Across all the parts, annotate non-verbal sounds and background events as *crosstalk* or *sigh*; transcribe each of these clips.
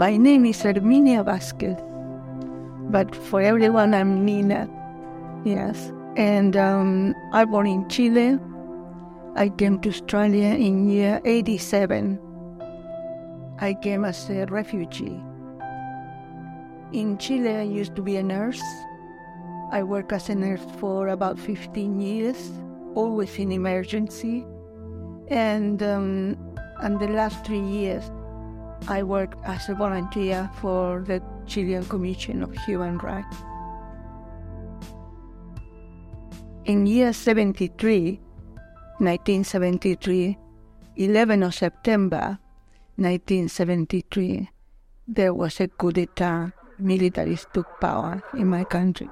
My name is Herminia Vasquez, but for everyone, I'm Nina. Yes. And um, I born in Chile. I came to Australia in year 87. I came as a refugee. In Chile, I used to be a nurse. I worked as a nurse for about 15 years, always in emergency. And um, and the last three years, I worked as a volunteer for the Chilean Commission of Human Rights. In year 73, 1973, 11 of September 1973, there was a coup d'etat. Militaries took power in my country.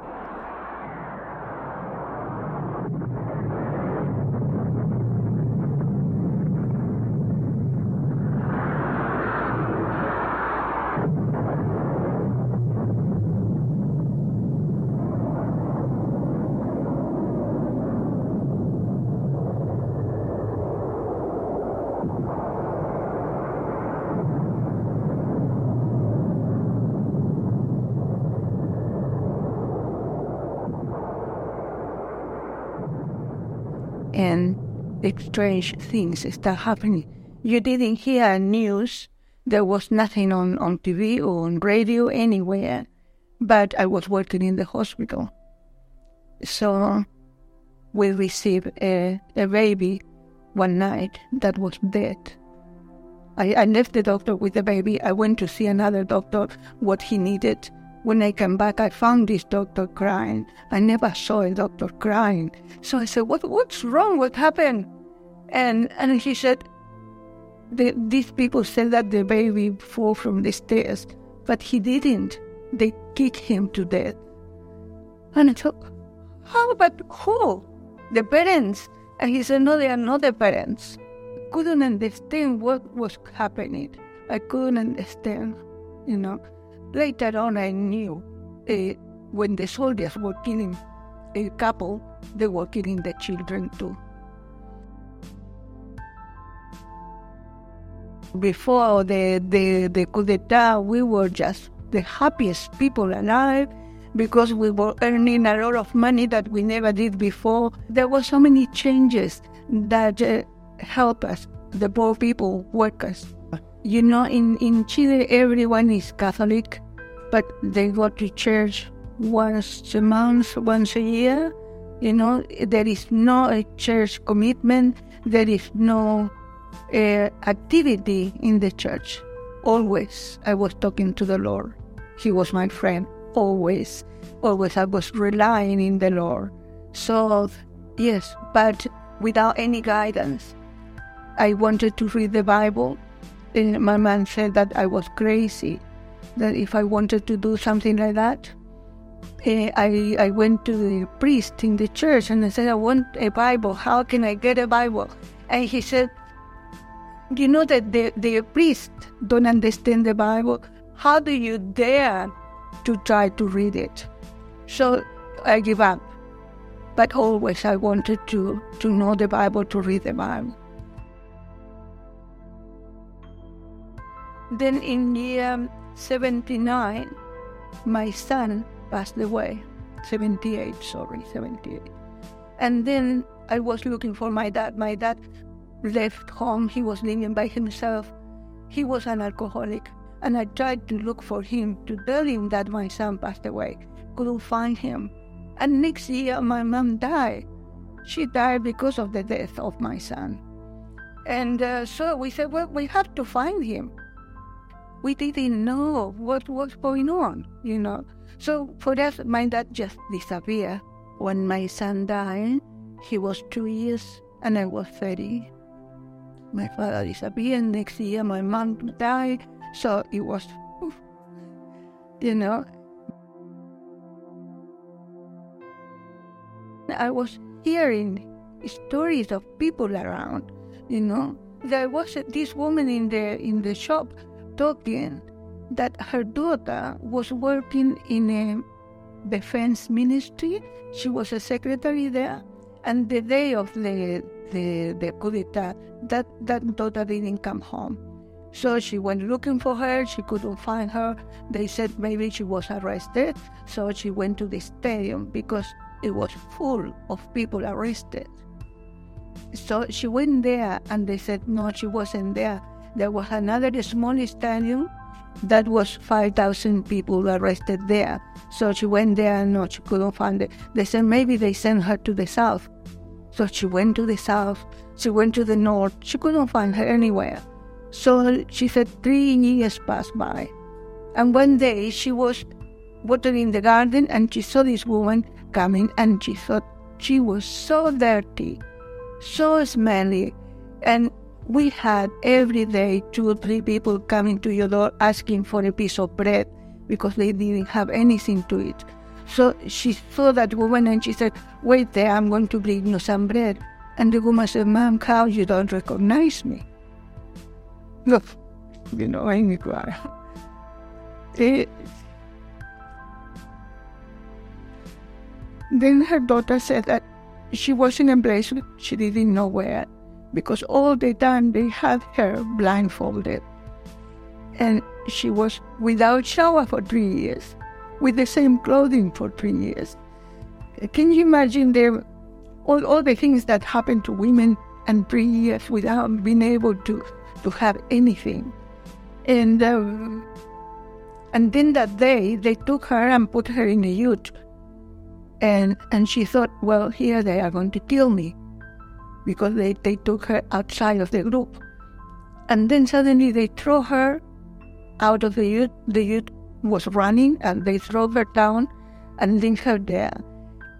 And strange things start happening. You didn't hear news. There was nothing on, on TV or on radio anywhere, but I was working in the hospital. So we received a, a baby one night that was dead. I, I left the doctor with the baby. I went to see another doctor what he needed when I came back, I found this doctor crying. I never saw a doctor crying. So I said, what, What's wrong? What happened? And, and he said, the, These people said that the baby fell from the stairs, but he didn't. They kicked him to death. And I thought, How about who? The parents. And he said, No, they are not the parents. I couldn't understand what was happening. I couldn't understand, you know. Later on, I knew uh, when the soldiers were killing a couple, they were killing the children too. Before the, the, the coup d'etat, we were just the happiest people alive because we were earning a lot of money that we never did before. There were so many changes that uh, helped us, the poor people, workers. You know, in, in Chile, everyone is Catholic, but they go to church once a month, once a year. You know, there is no church commitment, there is no uh, activity in the church. Always, I was talking to the Lord. He was my friend, always. Always, I was relying in the Lord. So, yes, but without any guidance. I wanted to read the Bible and my man said that I was crazy, that if I wanted to do something like that, uh, I, I went to the priest in the church and I said, I want a Bible. How can I get a Bible? And he said, You know that the, the priest don't understand the Bible. How do you dare to try to read it? So I give up. But always I wanted to, to know the Bible, to read the Bible. Then in year 79, my son passed away. 78, sorry, 78. And then I was looking for my dad. My dad left home. He was living by himself. He was an alcoholic. And I tried to look for him to tell him that my son passed away. Couldn't find him. And next year, my mom died. She died because of the death of my son. And uh, so we said, well, we have to find him we didn't know what was going on, you know. So for us, my dad just disappeared. When my son died, he was two years and I was 30. My father disappeared. Next year, my mom died. So it was, *laughs* you know. I was hearing stories of people around, you know. There was this woman in the in the shop talking that her daughter was working in a defense ministry. She was a secretary there, and the day of the the, the coup d'etat, that, that daughter didn't come home. So she went looking for her. She couldn't find her. They said maybe she was arrested. So she went to the stadium because it was full of people arrested. So she went there and they said no, she wasn't there. There was another small stadium that was 5,000 people arrested there. So she went there and no, she couldn't find it. They said maybe they sent her to the south. So she went to the south, she went to the north, she couldn't find her anywhere. So she said three years passed by. And one day she was watering the garden and she saw this woman coming and she thought she was so dirty, so smelly. And we had every day two or three people coming to your door asking for a piece of bread because they didn't have anything to eat. So she saw that woman and she said, Wait there, I'm going to bring you some bread. And the woman said, Ma'am, how you don't recognize me? Look, you know, I cry. It, eh. then her daughter said that she was in a place she didn't know where because all the time they had her blindfolded. And she was without shower for three years with the same clothing for three years. Can you imagine the, all, all the things that happen to women and three years without being able to, to have anything? And, um, and then that day, they took her and put her in a ute. And, and she thought, well, here they are going to kill me because they, they took her outside of the group. And then suddenly they throw her out of the ute. The ute was running and they threw her down and leave her there.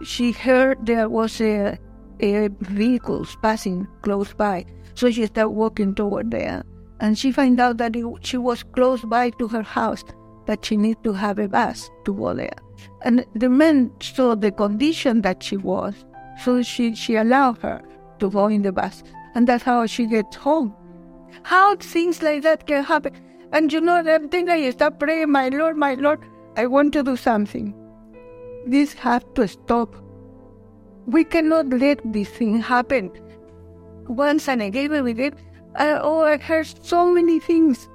She heard there was a, a vehicle passing close by, so she started walking toward there. And she found out that it, she was close by to her house, that she needed to have a bus to go there. And the men saw the condition that she was, so she, she allowed her to go in the bus. And that's how she gets home. How things like that can happen. And you know, that thing I start praying, my Lord, my Lord, I want to do something. This has to stop. We cannot let this thing happen. Once and again we did, I, oh, I heard so many things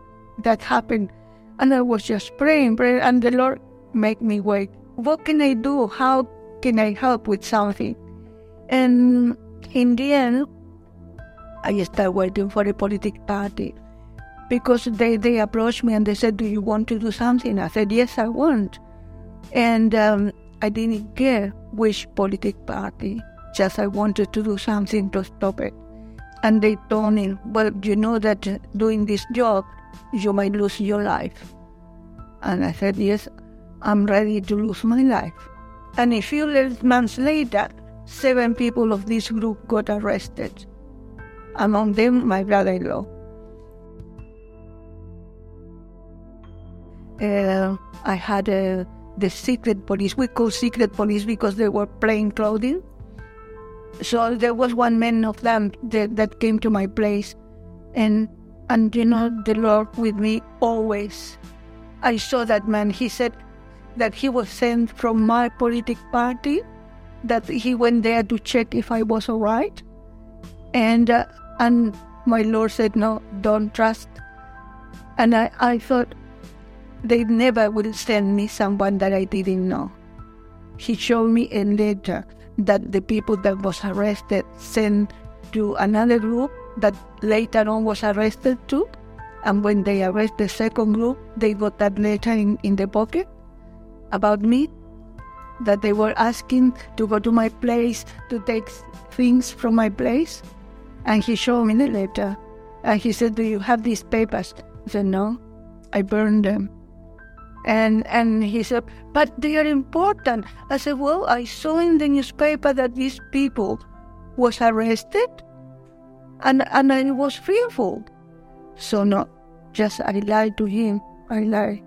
that happened. And I was just praying, praying, and the Lord made me wait. What can I do? How can I help with something? And in the end, I started working for a political party because they, they approached me and they said, Do you want to do something? I said, Yes, I want. And um, I didn't care which political party, just I wanted to do something to stop it. And they told me, Well, you know that doing this job, you might lose your life. And I said, Yes, I'm ready to lose my life. And a few months later, seven people of this group got arrested. Among them, my brother in law. uh, I had uh, the secret police. We call secret police because they were plain clothing. So there was one man of them that, that came to my place, and and you know the Lord with me always. I saw that man. He said that he was sent from my political party, that he went there to check if I was all right, and uh, and my Lord said no, don't trust. And I, I thought, they never would send me someone that I didn't know. He showed me a letter that the people that was arrested sent to another group that later on was arrested too. And when they arrest the second group, they got that letter in, in the pocket about me that they were asking to go to my place to take things from my place. And he showed me the letter. And he said, Do you have these papers? I said, No, I burned them. And and he said, but they are important. I said, well, I saw in the newspaper that these people was arrested, and and I was fearful. So no, just I lied to him. I lied.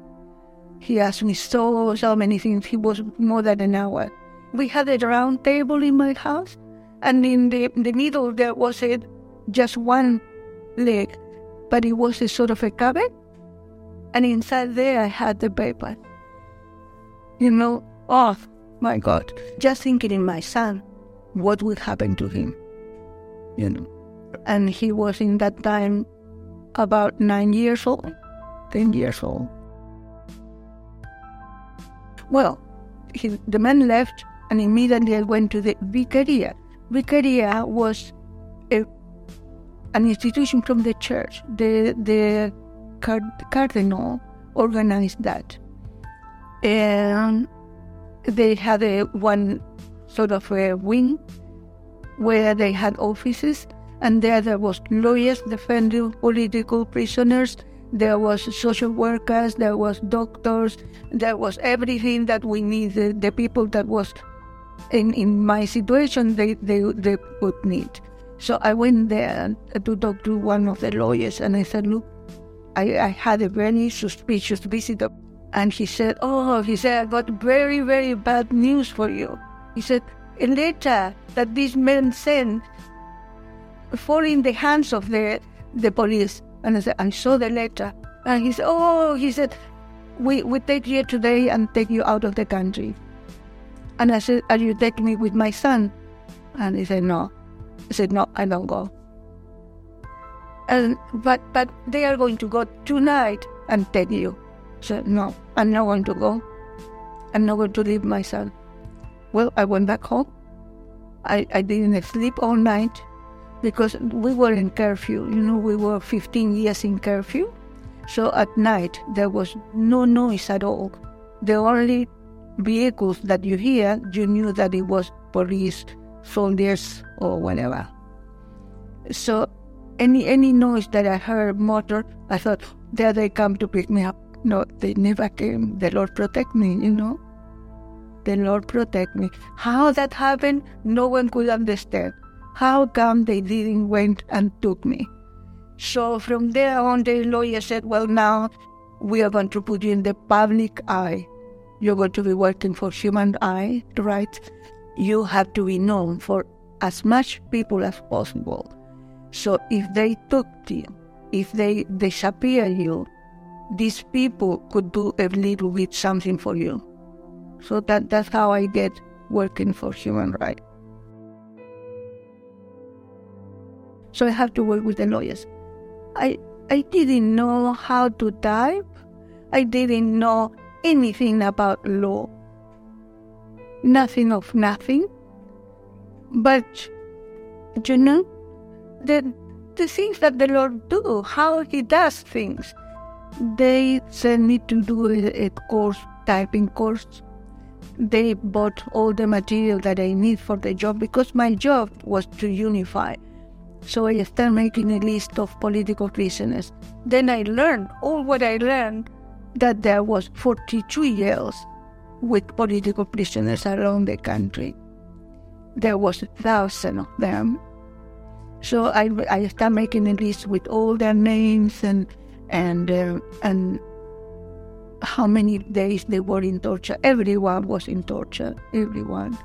He asked me so so many things. He was more than an hour. We had a round table in my house, and in the the middle there was a, just one leg, but it was a sort of a cupboard and inside there, I had the paper. You know, oh my God, just thinking in my son, what would happen to him? You know, and he was in that time about nine years old, ten years old. Well, he, the man left, and immediately I went to the vicaria. Vicaria was a, an institution from the church. The the card, cardinal organized that, and they had a one sort of a wing where they had offices, and there there was lawyers defending political prisoners. There was social workers, there was doctors, there was everything that we needed. The people that was in, in my situation, they, they, they would need. So I went there to talk to one of the lawyers, and I said, "Look, I, I had a very suspicious visitor." And he said, "Oh, he said I got very, very bad news for you." He said, "A letter that this man sent fall in the hands of the the police." And I said, "I saw the letter." And he said, "Oh," he said, "We we take you today and take you out of the country." And I said, Are you taking me with my son? And he said, No. I said, No, I don't go. And but but they are going to go tonight and take you. I said, No, I'm not going to go. I'm not going to leave my son. Well, I went back home. I, I didn't sleep all night because we were in curfew. You know, we were 15 years in curfew. So at night, there was no noise at all. The only vehicles that you hear, you knew that it was police, soldiers, or whatever. So any any noise that I heard, motor, I thought, there they come to pick me up. No, they never came. The Lord protect me, you know. The Lord protect me. How that happened, no one could understand. How come they didn't went and took me? So from there on, the lawyer said, well, now we are going to put you in the public eye. You're going to be working for human eye rights. You have to be known for as much people as possible. So if they took you, if they disappear you, these people could do a little bit something for you. So that, that's how I get working for human rights. So I have to work with the lawyers. I I didn't know how to type. I didn't know anything about law. Nothing of nothing. But you know, the the things that the Lord do, how He does things. They sent me to do a, a course, typing course. They bought all the material that I need for the job because my job was to unify. So I started making a list of political prisoners. Then I learned all what I learned that there was 42 years with political prisoners around the country. There was a thousand of them. So I, I started making a list with all their names and and uh, and how many days they were in torture. Everyone was in torture. Everyone.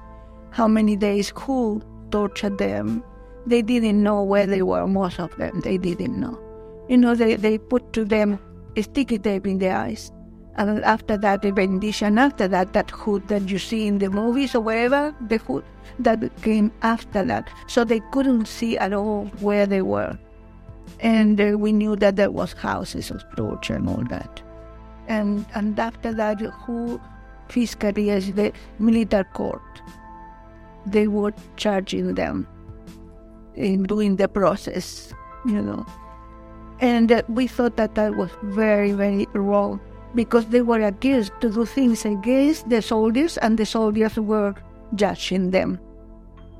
How many days who tortured them? They didn't know where they were. Most of them, they didn't know. You know, they, they put to them sticky tape in the eyes. And after that, the rendition, after that, that hood that you see in the movies or wherever, the hood that came after that. So they couldn't see at all where they were. And uh, we knew that there was houses of torture and all that. And, and after that, who physically as the military court, they were charging them in doing the process, you know. And uh, we thought that that was very, very wrong because they were accused to do things against the soldiers and the soldiers were judging them.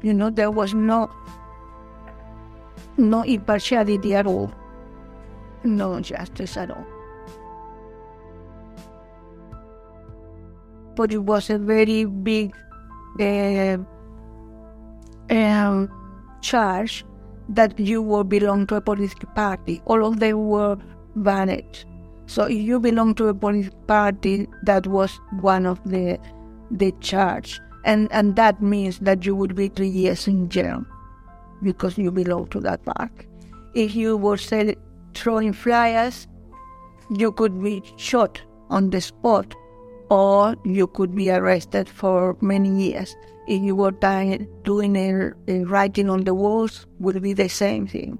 You know, there was no no impartiality at all, no justice at all. But it was a very big uh, um, charge that you will belong to a political party. All of them were banned. So if you belong to a political party, that was one of the the charge, and and that means that you would be three years in jail because you belong to that party. If you were say, throwing flyers, you could be shot on the spot, or you could be arrested for many years if you were doing a, a writing on the walls, would be the same thing.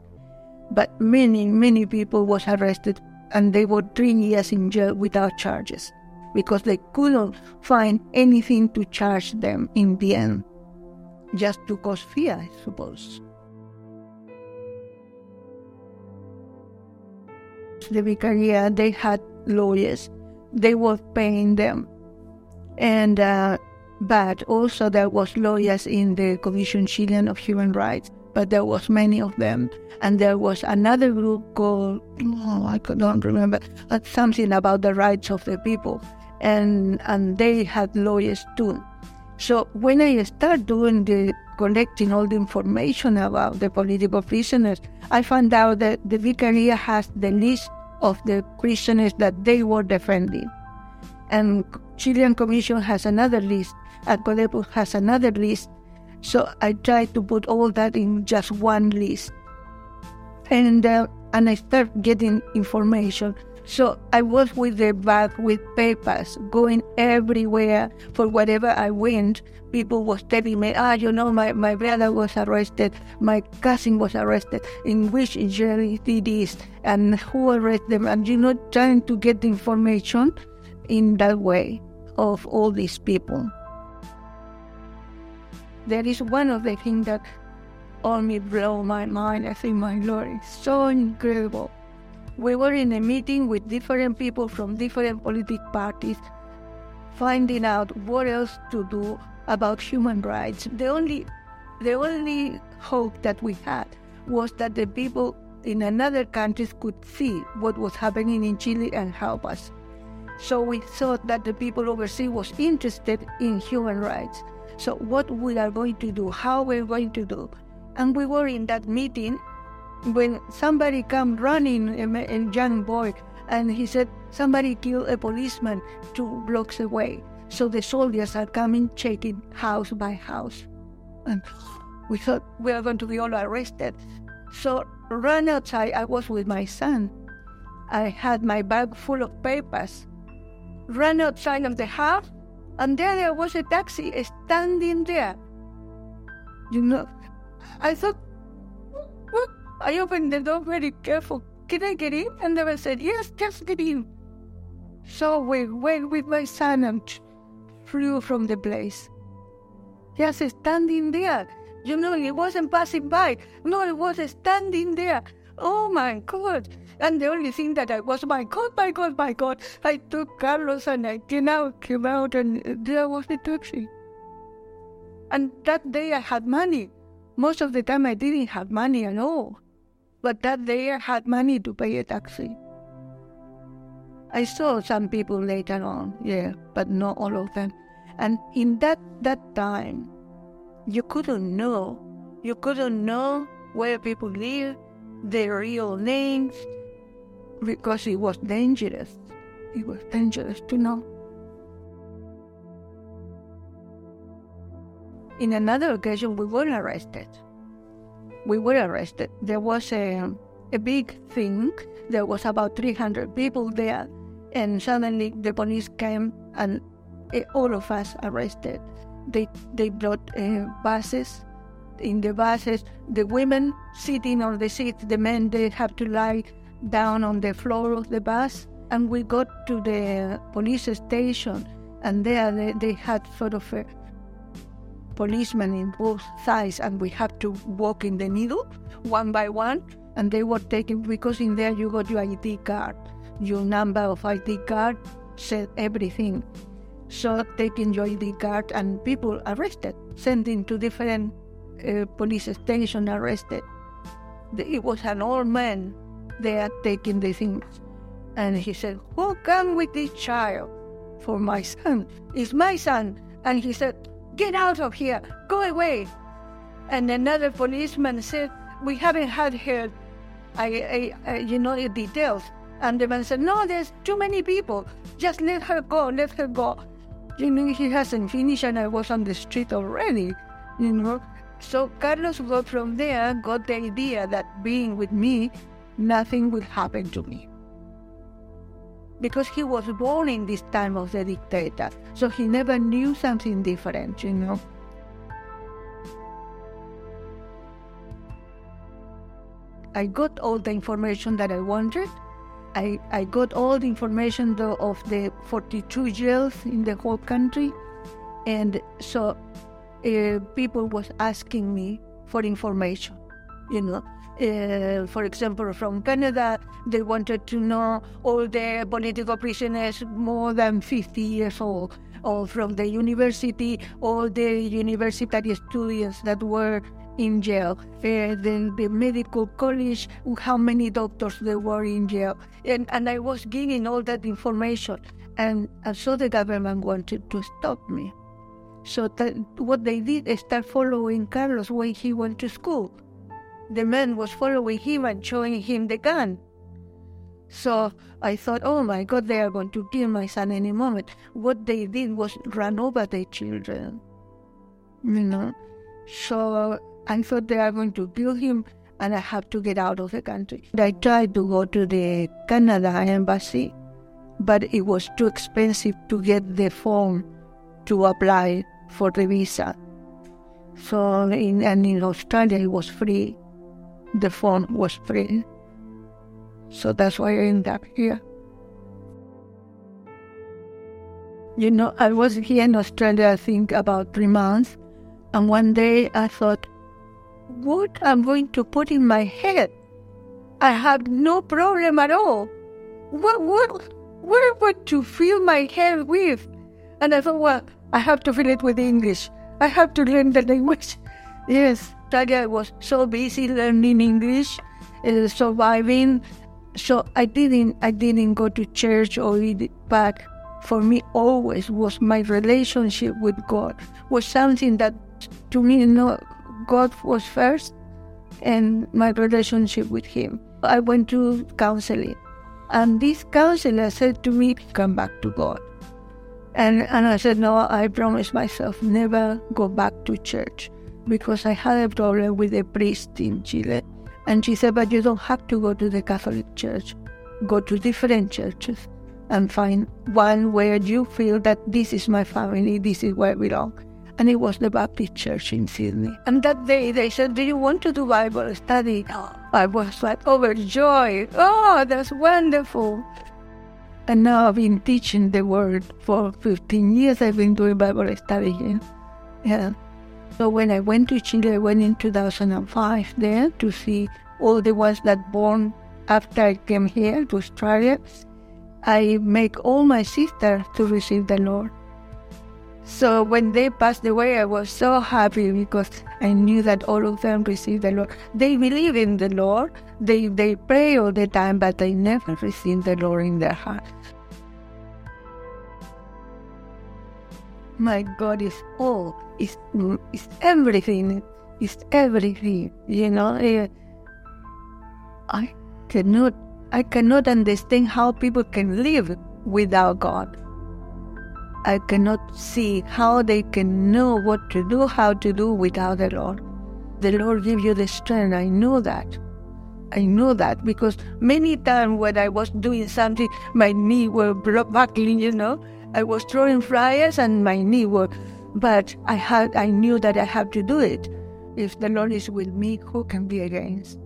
but many, many people was arrested and they were three years in jail without charges because they couldn't find anything to charge them in the end, just to cause fear, I suppose. The Vicaria, they had lawyers, they were paying them, and uh, but also there was lawyers in the Commission Chilean of Human Rights but there was many of them. And there was another group called, oh, I don't remember, something about the rights of the people. And, and they had lawyers too. So when I started doing the collecting all the information about the political prisoners, I found out that the Vicaria has the list of the prisoners that they were defending. And Chilean Commission has another list, and CODEPUS has another list, so I tried to put all that in just one list. And, uh, and I started getting information. So I was with the bag with papers, going everywhere for whatever I went. People was telling me, ah, you know, my, my brother was arrested, my cousin was arrested, in which jail it is, and who arrested them, and you know, trying to get information in that way of all these people. That is one of the things that only blow my mind. I think, my Lord, it's so incredible. We were in a meeting with different people from different political parties, finding out what else to do about human rights. The only, the only hope that we had was that the people in another countries could see what was happening in Chile and help us. So we thought that the people overseas was interested in human rights. So what we are going to do, how we're going to do. And we were in that meeting when somebody come running, eh, a, eh, young boy, and he said, somebody killed a policeman two blocks away. So the soldiers are coming, checking house by house. And we thought we are going to be all arrested. So run outside, I was with my son. I had my bag full of papers. Ran outside of the house, and there, there was a taxi standing there. You know, I thought, what? I opened the door very careful. Can I get in? And they said, yes, just get in. So we went with my son and flew from the place. Just standing there. You know, it wasn't passing by. No, it was standing there. Oh my God. And the only thing that I was, my God, my God, my God, I took Carlos and I came out, came out, and there was the taxi. And that day I had money. Most of the time I didn't have money at all. But that I had money to pay a taxi. I saw some people later on, yeah, but not all of them. And in that, that time, you couldn't know. You couldn't know where people live, their real names, because it was dangerous. It was dangerous to know. In another occasion, we were arrested. We were arrested. There was a, a big thing. There was about 300 people there, and suddenly the police came and uh, all of us arrested. They they brought uh, buses. In the buses, the women sitting on the seats, the men they have to lie down on the floor of the bus, and we got to the police station, and there they, they had sort of a policeman in both sides, and we had to walk in the middle, one by one, and they were taking because in there you got your ID card, your number of ID card said everything. So taking your ID card and people arrested, sending to different uh, police station arrested. It was an old man they are taking the things. And he said, Who come with this child? For my son. It's my son. And he said, Get out of here. Go away. And another policeman said, We haven't had her, I, I, I, you know, the details. And the man said, No, there's too many people. Just let her go. Let her go. You know, he hasn't finished, and I was on the street already, you know. So Carlos got from there, got the idea that being with me nothing will happen to me. Because he was born in this time of the dictator, so he never knew something different, you know. I got all the information that I wanted. I, I got all the information the, of the 42 jails in the whole country. And so uh, people was asking me for information, you know. Uh, for example, from Canada, they wanted to know all the political prisoners more than 50 years old, or from the university, all the university students that were in jail, uh, then the medical college, how many doctors there were in jail. And, and I was giving all that information. And, and so the government wanted to stop me. So that, what they did is start following Carlos when he went to school. The man was following him and showing him the gun. So I thought, oh my God, they are going to kill my son any moment. What they did was run over the children. You know? So I thought they are going to kill him and I have to get out of the country. I tried to go to the Canada embassy, but it was too expensive to get the form to apply for the visa. So in, and in Australia it was free. The phone was free. So that's why I ended up here. You know, I was here in Australia, I think, about three months. And one day I thought, what I'm going to put in my head? I have no problem at all. What, what, what am I to fill my head with? And I thought, well, I have to fill it with English. I have to learn the language. *laughs* Yes, Talia was so busy learning English, uh, surviving. So I didn't, I didn't go to church or eat but for me always was my relationship with God was something that to me you know God was first and my relationship with him. I went to counseling and this counselor said to me, come back to God. And, and I said, no, I promised myself never go back to church because I had a problem with a priest in Chile. And she said, but you don't have to go to the Catholic Church. Go to different churches and find one where you feel that this is my family, this is where I belong. And it was the Baptist Church in Sydney. And that day they said, Do you want to do Bible study? I was like overjoyed. Oh, that's wonderful. And now I've been teaching the word for 15 years. I've been doing Bible study. Yeah. So when I went to Chile, I went in 2005 there to see all the ones that born after I came here to Australia. I make all my sisters to receive the Lord. So when they passed away, I was so happy because I knew that all of them received the Lord. They believe in the Lord, they, they pray all the time, but they never receive the Lord in their heart. My God is all, is, is everything, is everything, you know. Eh, I cannot, I cannot understand how people can live without God. I cannot see how they can know what to do, how to do without the Lord. The Lord give you the strength. I know that. I know that because many times when I was doing something, my knee were buckling, you know. I was throwing flyers and my knee were, but I had, I knew that I had to do it. If the Lord is with me, who can be against?